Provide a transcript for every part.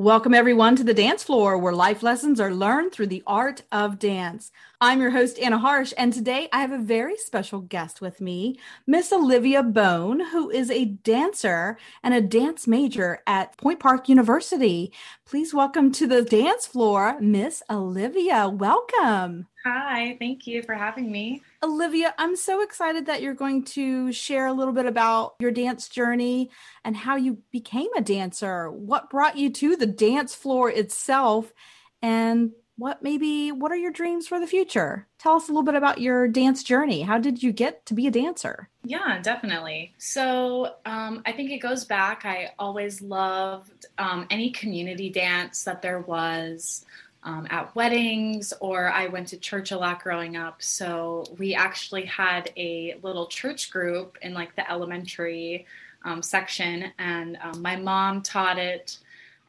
Welcome, everyone, to the dance floor where life lessons are learned through the art of dance. I'm your host, Anna Harsh, and today I have a very special guest with me, Miss Olivia Bone, who is a dancer and a dance major at Point Park University. Please welcome to the dance floor, Miss Olivia. Welcome. Hi, thank you for having me. Olivia, I'm so excited that you're going to share a little bit about your dance journey and how you became a dancer. What brought you to the dance floor itself and what maybe what are your dreams for the future? Tell us a little bit about your dance journey. How did you get to be a dancer? Yeah, definitely. So um, I think it goes back. I always loved um, any community dance that there was. Um, at weddings, or I went to church a lot growing up. So we actually had a little church group in like the elementary um, section, and um, my mom taught it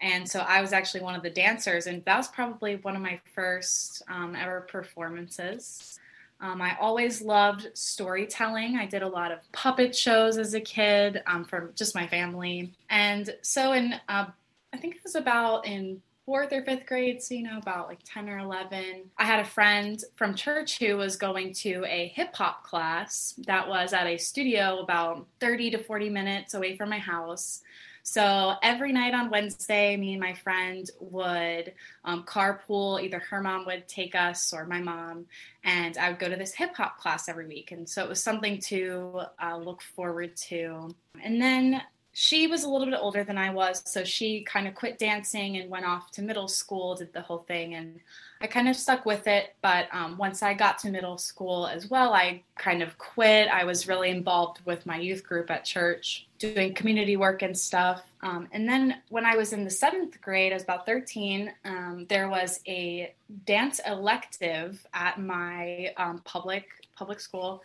and so I was actually one of the dancers, and that was probably one of my first um, ever performances. Um, I always loved storytelling. I did a lot of puppet shows as a kid um, for just my family. And so, in uh, I think it was about in fourth or fifth grade, so you know, about like 10 or 11, I had a friend from church who was going to a hip hop class that was at a studio about 30 to 40 minutes away from my house. So every night on Wednesday, me and my friend would um, carpool. Either her mom would take us or my mom, and I would go to this hip hop class every week. And so it was something to uh, look forward to. And then she was a little bit older than I was, so she kind of quit dancing and went off to middle school, did the whole thing, and I kind of stuck with it. But um, once I got to middle school as well, I kind of quit. I was really involved with my youth group at church, doing community work and stuff. Um, and then when I was in the seventh grade, I was about 13, um, there was a dance elective at my um, public public school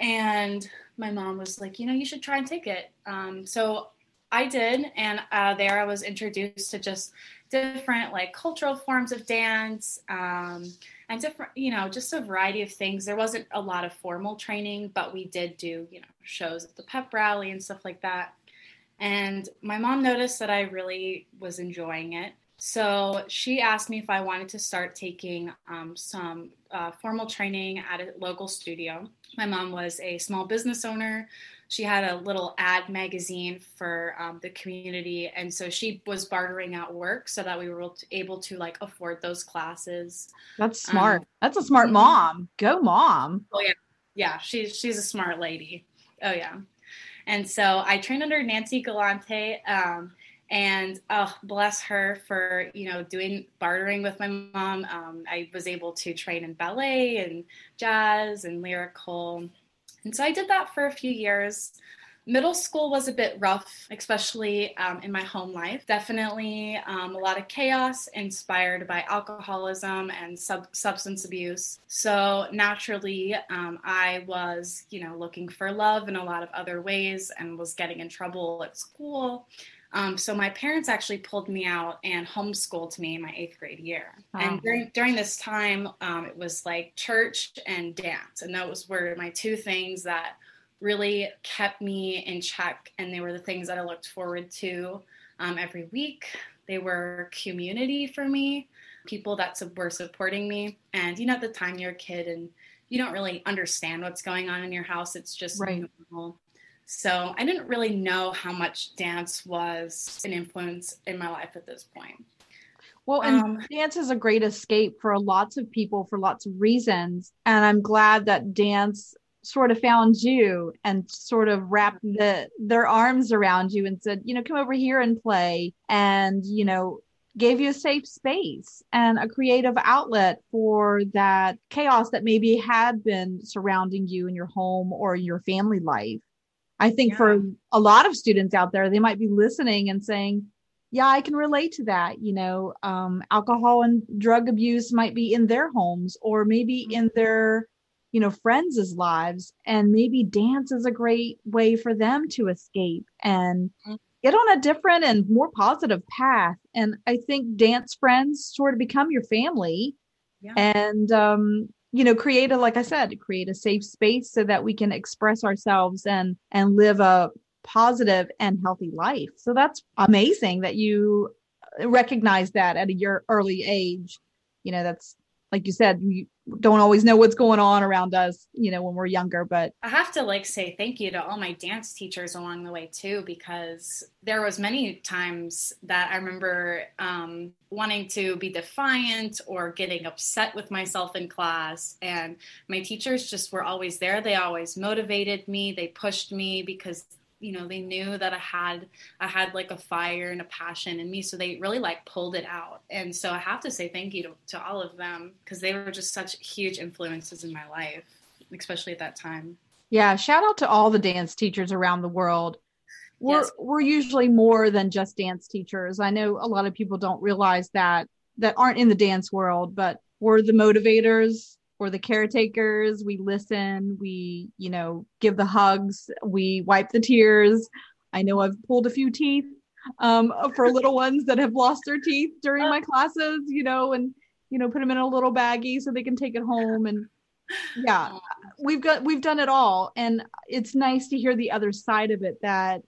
and my mom was like, you know, you should try and take it. Um, so I did, and uh, there I was introduced to just different like cultural forms of dance um, and different, you know, just a variety of things. There wasn't a lot of formal training, but we did do, you know, shows at the pep rally and stuff like that. And my mom noticed that I really was enjoying it. So she asked me if I wanted to start taking um, some uh, formal training at a local studio. My mom was a small business owner. She had a little ad magazine for um, the community, and so she was bartering out work so that we were able to like afford those classes. That's smart. Um, That's a smart mm-hmm. mom. Go, mom. Oh yeah, yeah. She's she's a smart lady. Oh yeah. And so I trained under Nancy Galante. Um, and oh bless her for you know doing bartering with my mom. Um, i was able to train in ballet and jazz and lyrical. And so i did that for a few years. Middle school was a bit rough especially um, in my home life. Definitely um, a lot of chaos inspired by alcoholism and sub- substance abuse. So naturally um, i was you know looking for love in a lot of other ways and was getting in trouble at school um, so my parents actually pulled me out and homeschooled me in my eighth grade year. Wow. And during during this time, um, it was like church and dance, and those were my two things that really kept me in check. And they were the things that I looked forward to um, every week. They were community for me, people that were supporting me. And you know, at the time you're a kid and you don't really understand what's going on in your house. It's just right. normal. So I didn't really know how much dance was an influence in my life at this point. Well, and um, dance is a great escape for lots of people for lots of reasons. And I'm glad that dance sort of found you and sort of wrapped the, their arms around you and said, you know, come over here and play. And, you know, gave you a safe space and a creative outlet for that chaos that maybe had been surrounding you in your home or your family life. I think yeah. for a lot of students out there, they might be listening and saying, yeah, I can relate to that. You know, um, alcohol and drug abuse might be in their homes or maybe mm-hmm. in their, you know, friends' lives. And maybe dance is a great way for them to escape and mm-hmm. get on a different and more positive path. And I think dance friends sort of become your family. Yeah. And um, you know create a like i said create a safe space so that we can express ourselves and and live a positive and healthy life so that's amazing that you recognize that at a year early age. You know, that's like you said, we don't always know what's going on around us, you know, when we're younger. But I have to like say thank you to all my dance teachers along the way too, because there was many times that I remember um, wanting to be defiant or getting upset with myself in class, and my teachers just were always there. They always motivated me. They pushed me because you know they knew that i had i had like a fire and a passion in me so they really like pulled it out. And so i have to say thank you to, to all of them because they were just such huge influences in my life especially at that time. Yeah shout out to all the dance teachers around the world. We're yes. we're usually more than just dance teachers. I know a lot of people don't realize that that aren't in the dance world but we're the motivators we're the caretakers. We listen. We you know give the hugs. We wipe the tears. I know i've pulled a few teeth um, for little ones that have lost their teeth during my classes you know and you know put them in a little baggie so they can take it home. And yeah we've got we've done it all. And it's nice to hear the other side of it that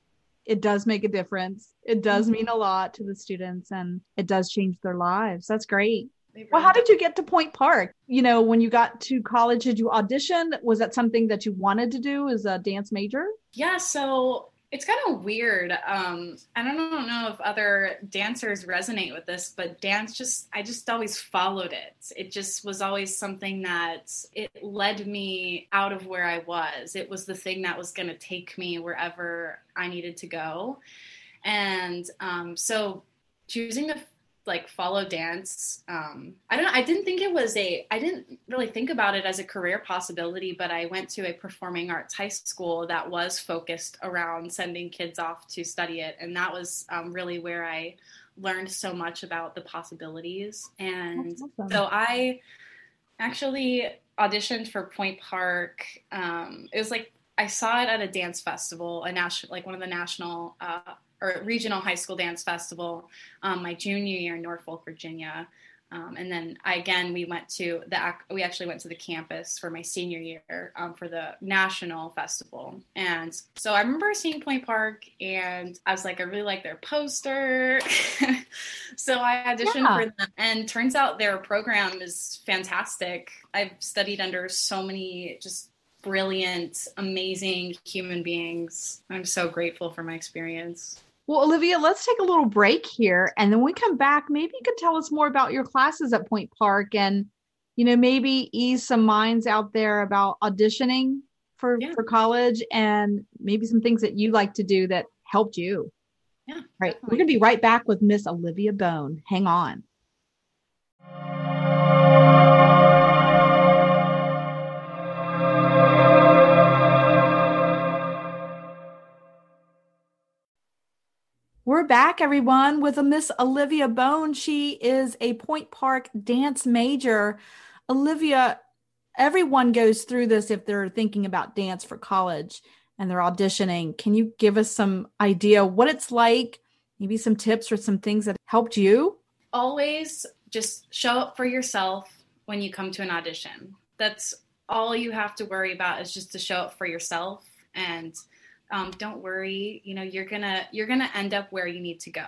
it does make a difference. It does mm-hmm. mean a lot to the students and it does change their lives. That's great well, how did you get to Point Park? You know, when you got to college, did you audition? Was that something that you wanted to do as a dance major? Yeah, so it's kind of weird. Um, I don't know if other dancers resonate with this, but dance just, I just always followed it. It just was always something that it led me out of where I was. It was the thing that was going to take me wherever I needed to go. And um, so choosing to like follow dance. Um, i don't know i didn't think it was a i didn't really think about it as a career possibility but i went to a performing arts high school that was focused around sending kids off to study it. And that was um, really where i learned so much about the possibilities. And awesome. so i actually auditioned for point park. Um, it was like i saw it at a dance festival a national like one of the national uh, or regional high school dance festival um, my junior year in Norfolk, Virginia. Um, and then I, again, we went to the we actually went to the campus for my senior year um, for the national festival. And so I remember seeing Point Park, and I was like, I really like their poster. so I auditioned yeah. for them, and turns out their program is fantastic. I've studied under so many just brilliant, amazing human beings. I'm so grateful for my experience. Well, Olivia, let's take a little break here. And then when we come back, maybe you could tell us more about your classes at Point Park and, you know, maybe ease some minds out there about auditioning for, yeah. for college and maybe some things that you like to do that helped you. Yeah. Right. Definitely. We're going to be right back with Miss Olivia Bone. Hang on. Back, everyone, with a Miss Olivia Bone. She is a Point Park dance major. Olivia, everyone goes through this if they're thinking about dance for college and they're auditioning. Can you give us some idea what it's like? Maybe some tips or some things that helped you? Always just show up for yourself when you come to an audition. That's all you have to worry about is just to show up for yourself and um, don't worry you know you're gonna you're gonna end up where you need to go.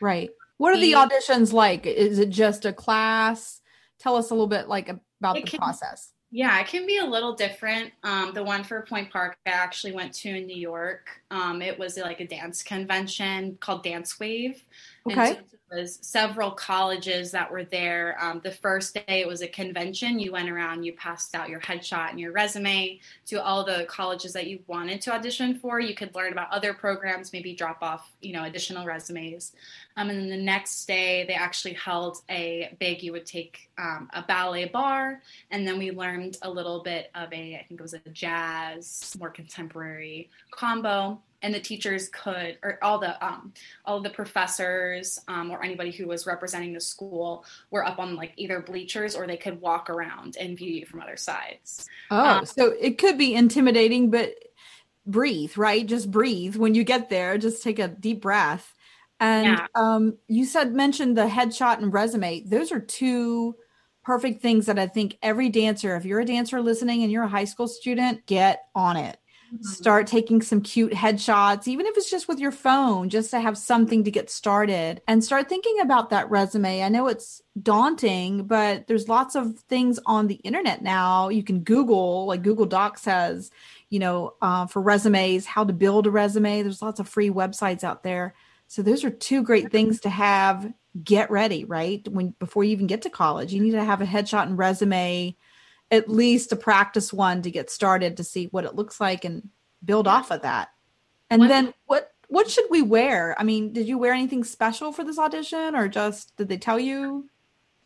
Right. What are the, auditions like? Is it just a class? Tell us a little bit like about the can, process yeah it can be a little different um, the one for point park i actually went to in new york um, it was like a dance convention called dance wave okay so was several colleges that were there. Um, the first day it was a convention. You went around, you passed out your headshot and your resume to all the colleges that you wanted to audition for. You could learn about other programs, maybe drop off, you know, additional resumes. Um, and then the next day they actually held a big. You would take um, a ballet barre. and then we learned a little bit of a, I think it was a jazz, more contemporary combo and the teachers could or all the um, all the professors um, or anybody who was representing the school were up on like either bleachers or they could walk around and view you from other sides oh um, so it could be intimidating but breathe right just breathe when you get there just take a deep breath and yeah. um, you said mentioned the headshot and resume those are two perfect things that i think every dancer if you're a dancer listening and you're a high school student get on it Mm-hmm. Start taking some cute headshots, even if it's just with your phone, just to have something to get started and start thinking about that resume. I know it's daunting, but there's lots of things on the internet now. You can Google, like Google Docs has, you know, uh, for resumes, how to build a resume. There's lots of free websites out there. So those are two great things to have. Get ready, right? When before you even get to college, you need to have a headshot and resume at least a practice one to get started to see what it looks like and build off of that. And what, then what what should we wear? I mean, did you wear anything special for this audition or just did they tell you?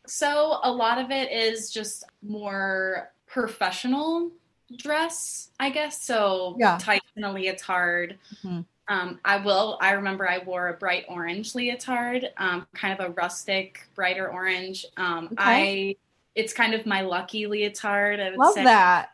So a lot of it is just more professional dress, I guess. So yeah. tights and a leotard. Mm-hmm. Um, I will. I remember I wore a bright orange leotard, um, kind of a rustic, brighter orange. Um, okay. I it's kind of my lucky leotard. I would Love say. that.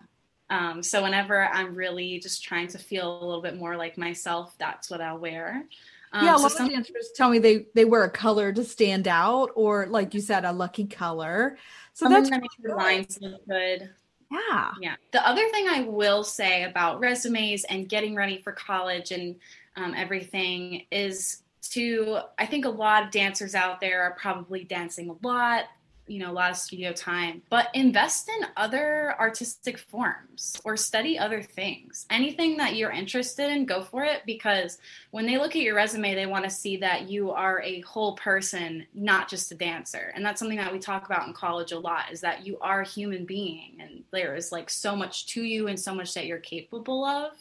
Um, so whenever I'm really just trying to feel a little bit more like myself, that's what I'll wear. Um, yeah, a lot so some- of dancers tell me they they wear a color to stand out, or like you said, a lucky color. So that's that lines look good. Yeah. Yeah. The other thing I will say about resumes and getting ready for college and um, everything is to, I think a lot of dancers out there are probably dancing a lot you know a lot of studio time but invest in other artistic forms or study other things. Anything that you're interested in go for it because when they look at your resume they want to see that you are a whole person not just a dancer. And that's something that we talk about in college a lot is that you are a human being and there is like so much to you and so much that you're capable of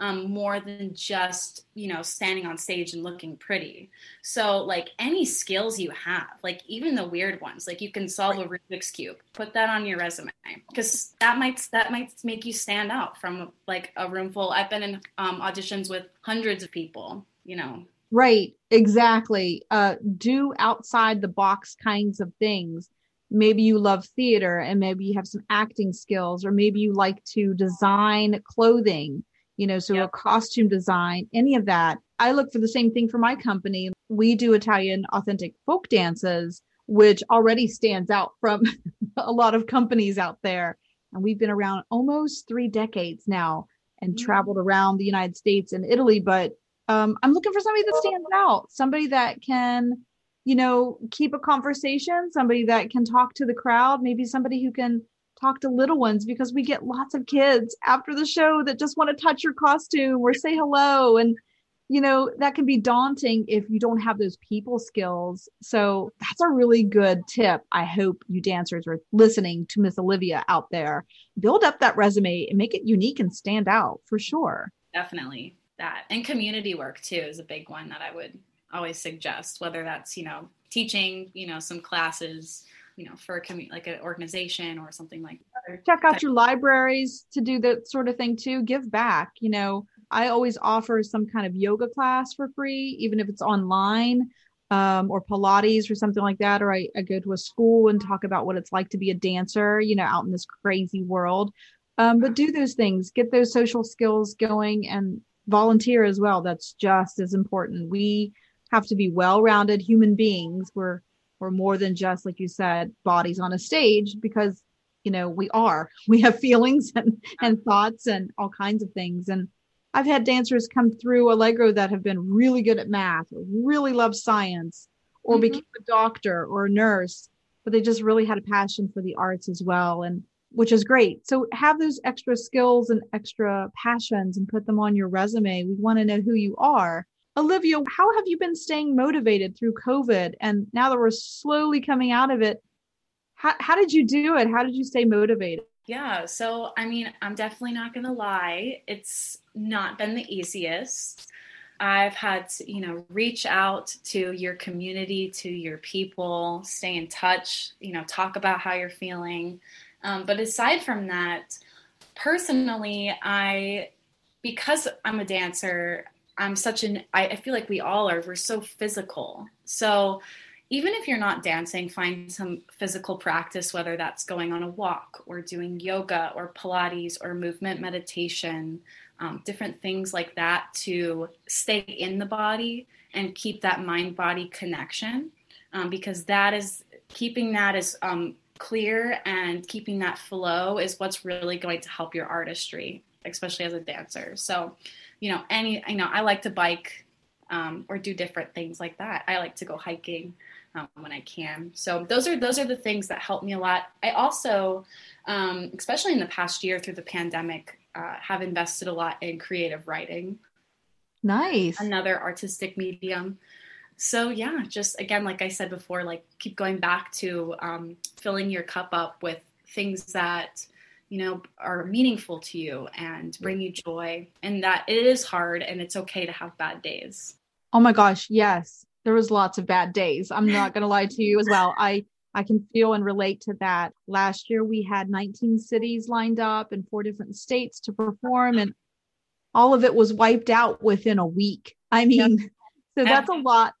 um, more than just you know standing on stage and looking pretty. So like any skills you have like even the weird ones like you can solve a rubik's cube put that on your resume because that might that might make you stand out from like a room full. I've been in um, auditions with hundreds of people you know. Right exactly. Uh, do outside the box kinds of things. Maybe you love theater and maybe you have some acting skills or maybe you like to design clothing you know, so yep. a costume design, any of that. I look for the same thing for my company. We do Italian authentic folk dances, which already stands out from a lot of companies out there. And we've been around almost three decades now and mm-hmm. traveled around the United States and Italy. But um, I'm looking for somebody that stands out, somebody that can, you know, keep a conversation, somebody that can talk to the crowd, maybe somebody who can talk to little ones because we get lots of kids after the show that just want to touch your costume or say hello. And you know that can be daunting if you don't have those people skills. So that's a really good tip. I hope you dancers are listening to miss olivia out there. Build up that resume and make it unique and stand out for sure. Definitely. That and community work too is a big one that i would always suggest whether that's you know teaching you know some classes you know for a community like an organization or something like that. Check out your libraries to do that sort of thing too. Give back you know. I always offer some kind of yoga class for free even if it's online um, or pilates or something like that or I, I go to a school and talk about what it's like to be a dancer you know out in this crazy world. Um, but do those things. Get those social skills going and volunteer as well. That's just as important. We have to be well-rounded human beings. We're we're more than just like you said bodies on a stage because you know we are. We have feelings and and thoughts and all kinds of things. And i've had dancers come through allegro that have been really good at math really love science or mm-hmm. became a doctor or a nurse but they just really had a passion for the arts as well and which is great. So have those extra skills and extra passions and put them on your resume. We want to know who you are Olivia, how have you been staying motivated through COVID? And now that we're slowly coming out of it, how, how did you do it? How did you stay motivated? Yeah, so I mean, I'm definitely not going to lie. It's not been the easiest. I've had to, you know, reach out to your community, to your people, stay in touch, you know, talk about how you're feeling. Um, but aside from that, personally, I, because I'm a dancer, I'm such an I, I feel like we all are. We're so physical. So even if you're not dancing, find some physical practice, whether that's going on a walk or doing yoga or Pilates or movement meditation, um, different things like that to stay in the body and keep that mind body connection. Um, because that is keeping that as um, clear and keeping that flow is what's really going to help your artistry especially as a dancer. So, you know, any, you know, I like to bike um, or do different things like that. I like to go hiking um, when I can. So those are those are the things that help me a lot. I also, um, especially in the past year through the pandemic, uh, have invested a lot in creative writing. Nice. Another artistic medium. So yeah, just again, like I said before, like keep going back to um, filling your cup up with things that you know are meaningful to you and bring you joy. And that it is hard and it's okay to have bad days. Oh my gosh yes. There was lots of bad days. I'm not going to lie to you as well. I i can feel and relate to that. Last year we had 19 cities lined up in four different states to perform and all of it was wiped out within a week. I mean yep. so that's a lot.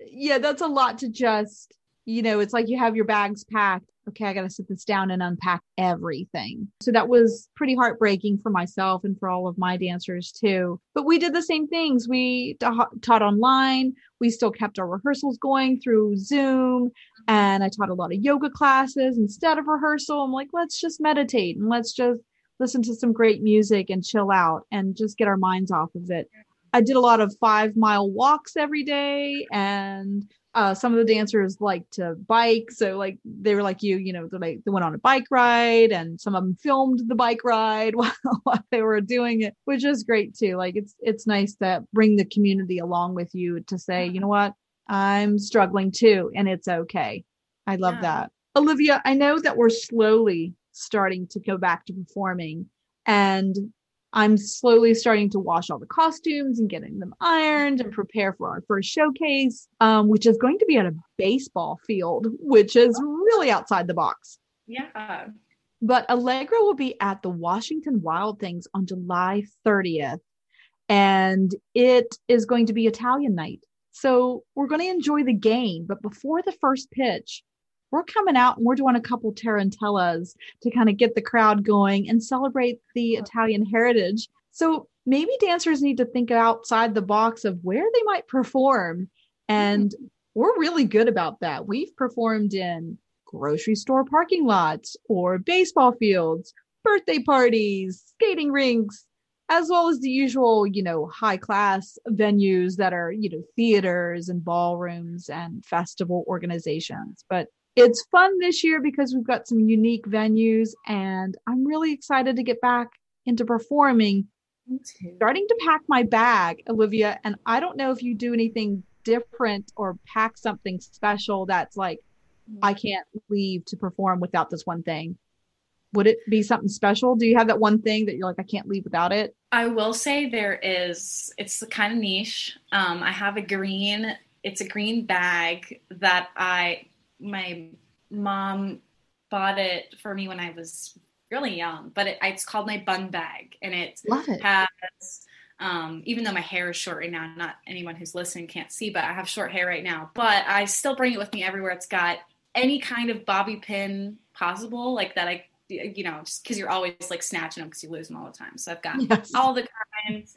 Yeah that's a lot to just you know it's like you have your bags packed okay, I got to sit this down and unpack everything. So that was pretty heartbreaking for myself and for all of my dancers too. But we did the same things. We taught online. We still kept our rehearsals going through Zoom. And I taught a lot of yoga classes instead of rehearsal. I'm like, let's just meditate and let's just listen to some great music and chill out and just get our minds off of it. I did a lot of five mile walks every day and uh, some of the dancers like to bike. So like they were like you you know they, they went on a bike ride and some of them filmed the bike ride while, while they were doing it which is great too. Like it's it's nice to bring the community along with you to say you know what? I'm struggling too and it's okay. I love yeah. that. Olivia i know that we're slowly starting to go back to performing and I'm slowly starting to wash all the costumes and getting them ironed and prepare for our first showcase, um, which is going to be at a baseball field, which is really outside the box. Yeah. But Allegro will be at the Washington Wild Things on July 30th, and it is going to be Italian night. So we're going to enjoy the game. But before the first pitch, we're coming out and we're doing a couple tarantellas to kind of get the crowd going and celebrate the Italian heritage. So maybe dancers need to think outside the box of where they might perform. And mm-hmm. we're really good about that. We've performed in grocery store parking lots or baseball fields, birthday parties, skating rinks, as well as the usual, you know, high class venues that are, you know, theaters and ballrooms and festival organizations. But it's fun this year because we've got some unique venues and I'm really excited to get back into performing. Starting to pack my bag, Olivia, and I don't know if you do anything different or pack something special that's like I can't leave to perform without this one thing. Would it be something special? Do you have that one thing that you're like I can't leave without it? I will say there is. It's kind of niche. Um, I have a green. It's a green bag that I my mom bought it for me when I was really young, but it, it's called my bun bag, and it, it. has. Um, even though my hair is short right now, not anyone who's listening can't see, but I have short hair right now. But I still bring it with me everywhere. It's got any kind of bobby pin possible, like that. I, you know, just because you're always like snatching them because you lose them all the time. So I've got yes. all the kinds,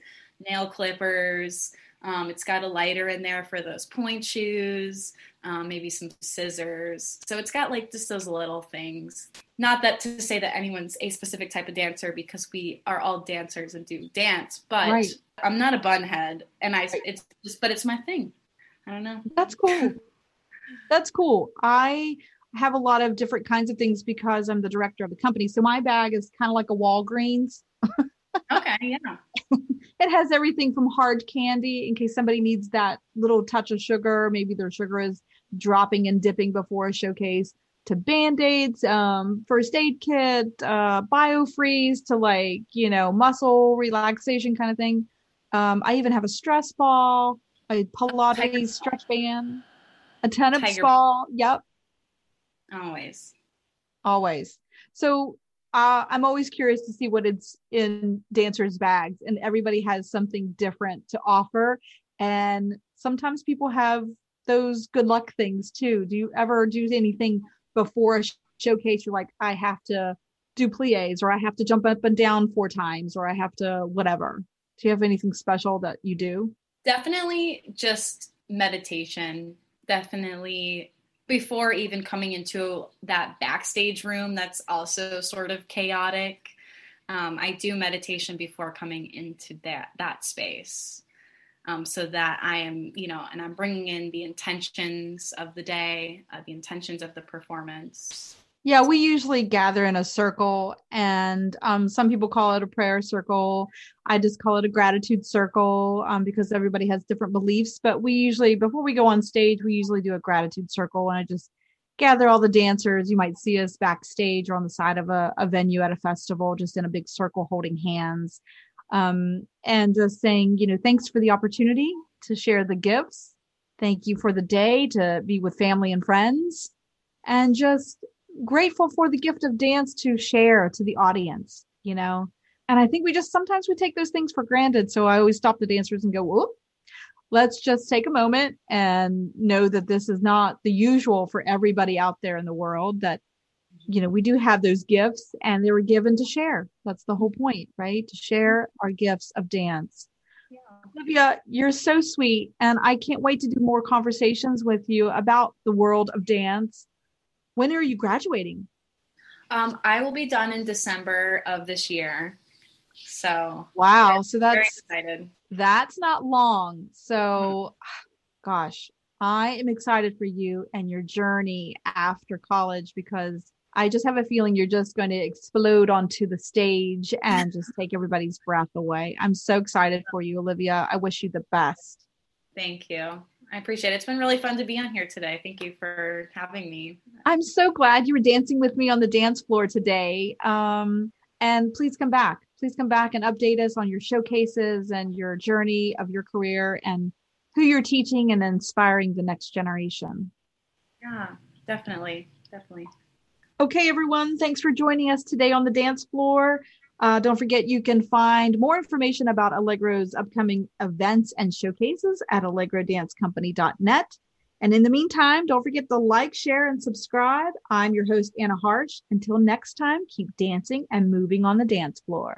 nail clippers, um, it's got a lighter in there for those pointe shoes, um, maybe some scissors. So it's got like just those little things. Not that to say that anyone's a specific type of dancer because we are all dancers and do dance, but right. I'm not a bunhead, and I it's just but it's my thing. I don't know. That's cool. That's cool. I have a lot of different kinds of things because I'm the director of the company. So my bag is kind of like a Walgreens. okay, yeah. it has everything from hard candy in case somebody needs that little touch of sugar. Maybe their sugar is dropping and dipping before a showcase to band-aids, um, first aid kit, uh, biofreeze to like, you know, muscle relaxation kind of thing. Um, I even have a stress ball, a Pilates stretch band, a tennis ball. Yep. Always. Always. So uh, I'm always curious to see what it's in dancers' bags, and everybody has something different to offer. And sometimes people have those good luck things too. Do you ever do anything before a showcase? You're like, I have to do plies, or I have to jump up and down four times, or I have to whatever. Do you have anything special that you do? Definitely just meditation. Definitely before even coming into that backstage room that's also sort of chaotic um, I do meditation before coming into that that space, um, so that I am, you know, and I'm bringing in the intentions of the day, uh, the intentions of the performance. Yeah, we usually gather in a circle, and um, some people call it a prayer circle. I just call it a gratitude circle um, because everybody has different beliefs. But we usually, before we go on stage, we usually do a gratitude circle, and I just gather all the dancers. You might see us backstage or on the side of a, a venue at a festival, just in a big circle holding hands, um, and just saying, you know, thanks for the opportunity to share the gifts. Thank you for the day to be with family and friends, and just grateful for the gift of dance to share to the audience, you know. And I think we just sometimes we take those things for granted. So I always stop the dancers and go, whoop, let's just take a moment and know that this is not the usual for everybody out there in the world that you know we do have those gifts and they were given to share that's the whole point right to share our gifts of dance yeah. olivia you're so sweet and i can't wait to do more conversations with you about the world of dance when are you graduating? Um, I will be done in December of this year. So wow, so that's excited. That's not long. So, gosh, I am excited for you and your journey after college because I just have a feeling you're just going to explode onto the stage and just take everybody's breath away. I'm so excited for you, Olivia. I wish you the best. Thank you. I appreciate it. It's been really fun to be on here today. Thank you for having me. I'm so glad you were dancing with me on the dance floor today. Um, and please come back. Please come back and update us on your showcases and your journey of your career and who you're teaching and inspiring the next generation. Yeah, definitely. Definitely. Okay, everyone. Thanks for joining us today on the dance floor. Uh, don't forget, you can find more information about Allegro's upcoming events and showcases at allegrodancecompany.net. And in the meantime, don't forget to like, share, and subscribe. I'm your host, Anna Harsh. Until next time, keep dancing and moving on the dance floor.